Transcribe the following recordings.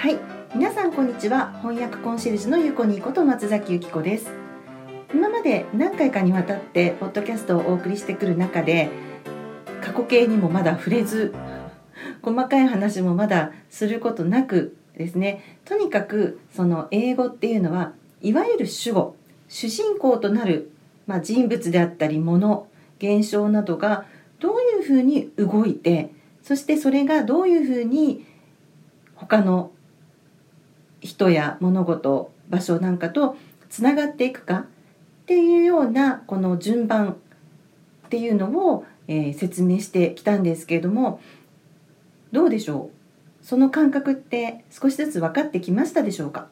はい。皆さんこんにちは。翻訳コンシェルジュのゆこにこと松崎由紀子です。今まで何回かにわたってポッドキャストをお送りしてくる中で過去形にもまだ触れず 細かい話もまだすることなくですね。とにかくその英語っていうのはいわゆる主語主人公となる、まあ、人物であったり物現象などがどういうふうに動いてそしてそれがどういうふうに他の人や物事場所なんかとつながっていくかっていうようなこの順番っていうのを、えー、説明してきたんですけれどもどうでしょう？その感覚って少しずつ分かってきましたでしょうか？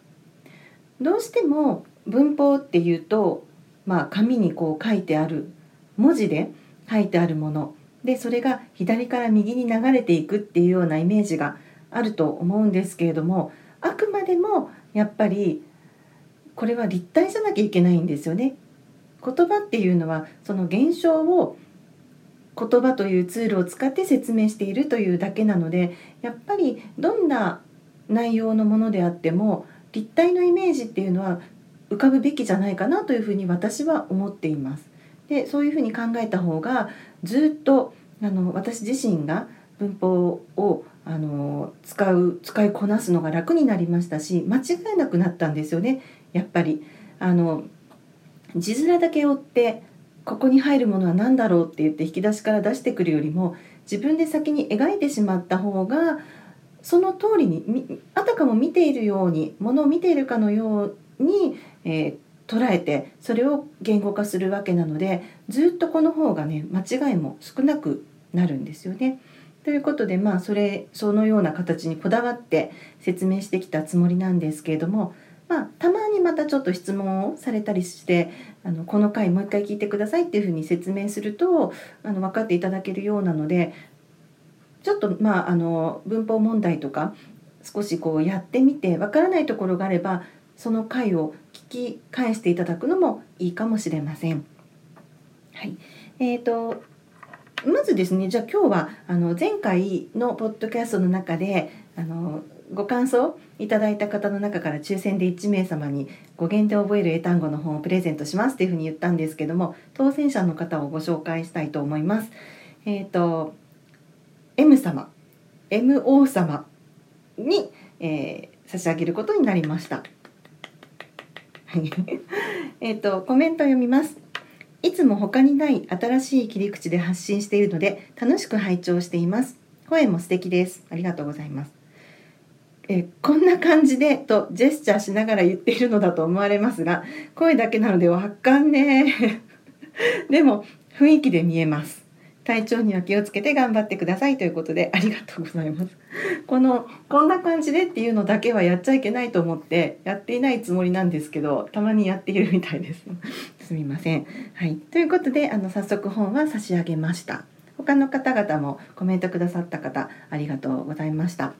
どうしても文法っていうと、まあ、紙にこう書いてある文字で書いてあるもの。でそれが左から右に流れていくっていうようなイメージがあると思うんですけれどもまでもやっぱりこれは立体じゃなきゃいけないんですよね。言葉っていうのはその現象を言葉というツールを使って説明しているというだけなのでやっぱりどんな内容のものであっても立体のイメージっていうのは浮かぶべきじゃないかなというふうに私は思っています。でそういうふうに考えた方がずっとあの私自身が文法をあの使う使いこなすのが楽になりましたし間違えなくなったんですよねやっぱり。あの字面だけ追ってここに入るものは何だろうって言って引き出しから出してくるよりも自分で先に描いてしまった方がその通りにあたかも見ているようにものを見ているかのように、えー、捉えてそれを言語化するわけなのでずっとこの方がね間違いも少なくなるんですよね。ということでまあそれそのような形にこだわって説明してきたつもりなんですけれども、まあ、たまにまたちょっと質問をされたりしてあのこの回もう一回聞いてくださいっていうふうに説明するとあの分かっていただけるようなのでちょっとまああの文法問題とか少しこうやってみて分からないところがあればその回を聞き返していただくのもいいかもしれません。はい、えーとまずですねじゃあ今日はあの前回のポッドキャストの中であのご感想いただいた方の中から抽選で1名様に語源で覚える英単語の本をプレゼントしますっていうふうに言ったんですけども当選者の方をご紹介したいと思います。えっ、ー、と M 様 MO 様に、えー、差し上げることになりました。えっとコメント読みます。いつも他にない新しい切り口で発信しているので楽しく拝聴しています。声も素敵です。ありがとうございます。えこんな感じでとジェスチャーしながら言っているのだと思われますが声だけなのでわかんねえ。でも雰囲気で見えます。体調には気をつけて頑張ってくださいということでありがとうございます。このこんな感じでっていうのだけはやっちゃいけないと思ってやっていないつもりなんですけどたまにやっているみたいです。すみません。はい。ということであの早速本は差し上げました。他の方々もコメントくださった方ありがとうございました。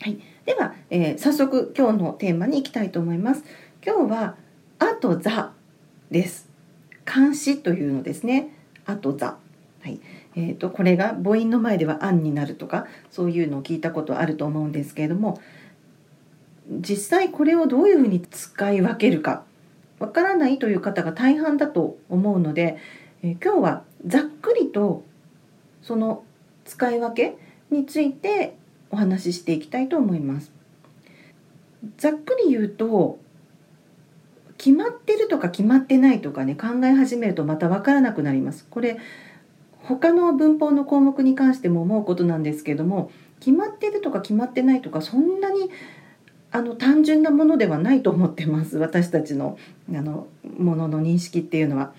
はい、では、えー、早速今日のテーマに行きたいと思います。今日は「あとザ」です。監視というのですね「あとザ」はいえーと、これが母音の前では「あん」になるとかそういうのを聞いたことあると思うんですけれども実際これをどういうふうに使い分けるかわからないという方が大半だと思うので、えー、今日はざっくりとその使い分けについてお話ししていきたいと思います。ざっくり言うと決まってるとか決まってないとかね考え始めるとまた分からなくなります。これ他の文法の項目に関しても思うことなんですけども決まってるとか決まってないとかそんなにあの単純なものではないと思ってます私たちのあのものの認識っていうのは。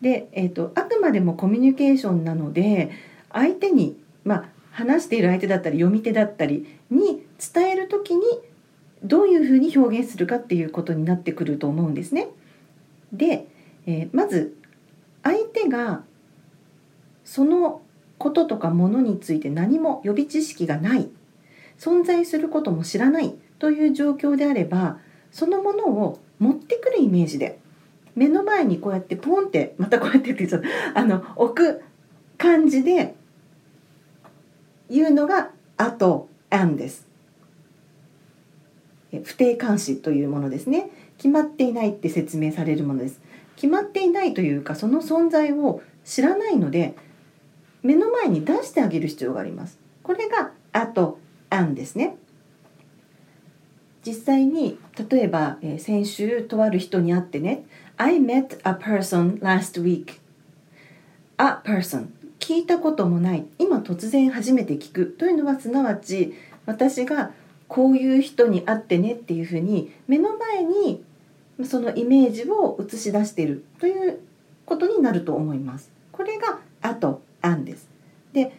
で、えーと、あくまでもコミュニケーションなので相手に、まあ、話している相手だったり読み手だったりに伝える時にどういうふうに表現するかっていうことになってくると思うんですね。で、えー、まず相手がそのこととかものについて何も予備知識がない。存在することも知らないという状況であればそのものを持ってくるイメージで目の前にこうやってポンってまたこうやってって あの置く感じで言うのが「あと」「あん」です。不定冠詞というものですね。決まっていないって説明されるものです。決まっていないというかその存在を知らないので目の前に出してあげる必要があります。これが「あ」と「あん」ですね。実際に例えば、えー、先週とある人に会ってね「I met a person last week」「a person」聞いたこともない。今突然初めて聞く。というのはすなわち私がこういう人に会ってねっていうふうに目の前にそのイメージを映し出している。ということになると思います。これが「あ」と「あん」です。で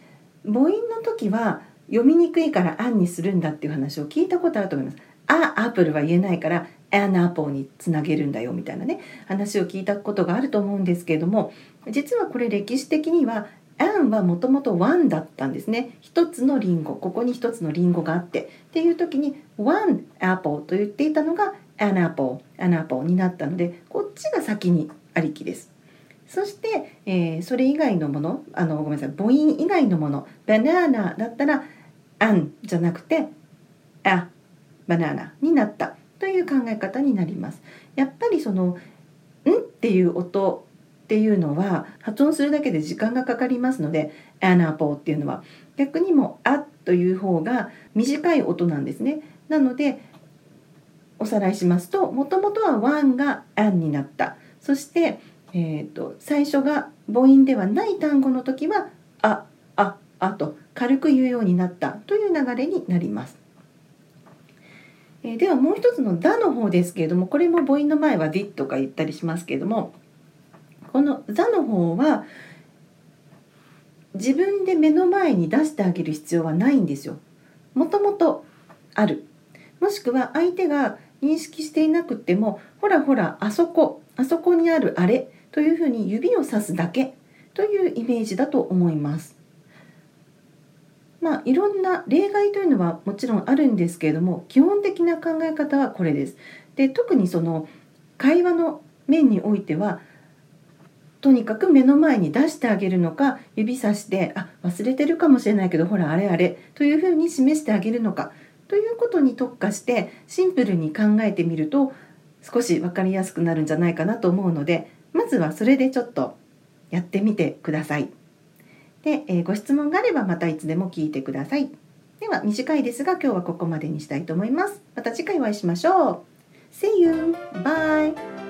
母音の時は読みにくいから「あん」にするんだっていう話を聞いたことあると思います。あ、アップルは言えないから、an apple につなげるんだよみたいなね話を聞いたことがあると思うんですけれども実はこれ歴史的には an はもともと one だったんですね一つのリンゴここに一つのリンゴがあってっていう時に one apple と言っていたのが an apple an apple になったのでこっちが先にありきですそして、えー、それ以外のものあのごめんなさい母音以外のものバナーナだったら an じゃなくて a バナナになったという考え方になります。やっぱりその「ん」っていう音っていうのは発音するだけで時間がかかりますので「アナポー」っていうのは逆にも「あ」という方が短い音なんですね。なのでおさらいしますともともとは「ワン」が「アン」になったそして、えーと、最初が母音ではない単語の時は「あ」「あ」「あ」と軽く言うようになったという流れになります。えではもう一つの「だ」の方ですけれどもこれも母音の前は「d」とか言ったりしますけれどもこの「座」の方は自分で目の前に出してあげる必要はないんですよ。もともとあるもしくは相手が認識していなくてもほらほらあそこあそこにあるあれというふうに指をさすだけというイメージだと思います。まあ、いろんな例外というのはもちろんあるんですけれども基本的な考え方はこれです。で特にその会話の面においてはとにかく目の前に出してあげるのか指さしてあ忘れてるかもしれないけどほらあれあれというふうに示してあげるのかということに特化してシンプルに考えてみると少し分かりやすくなるんじゃないかなと思うのでまずはそれでちょっとやってみてください。で、えー、ご質問があればまたいつでも聞いてください。では短いですが今日はここまでにしたいと思います。また次回お会いしましょう。See you! Bye!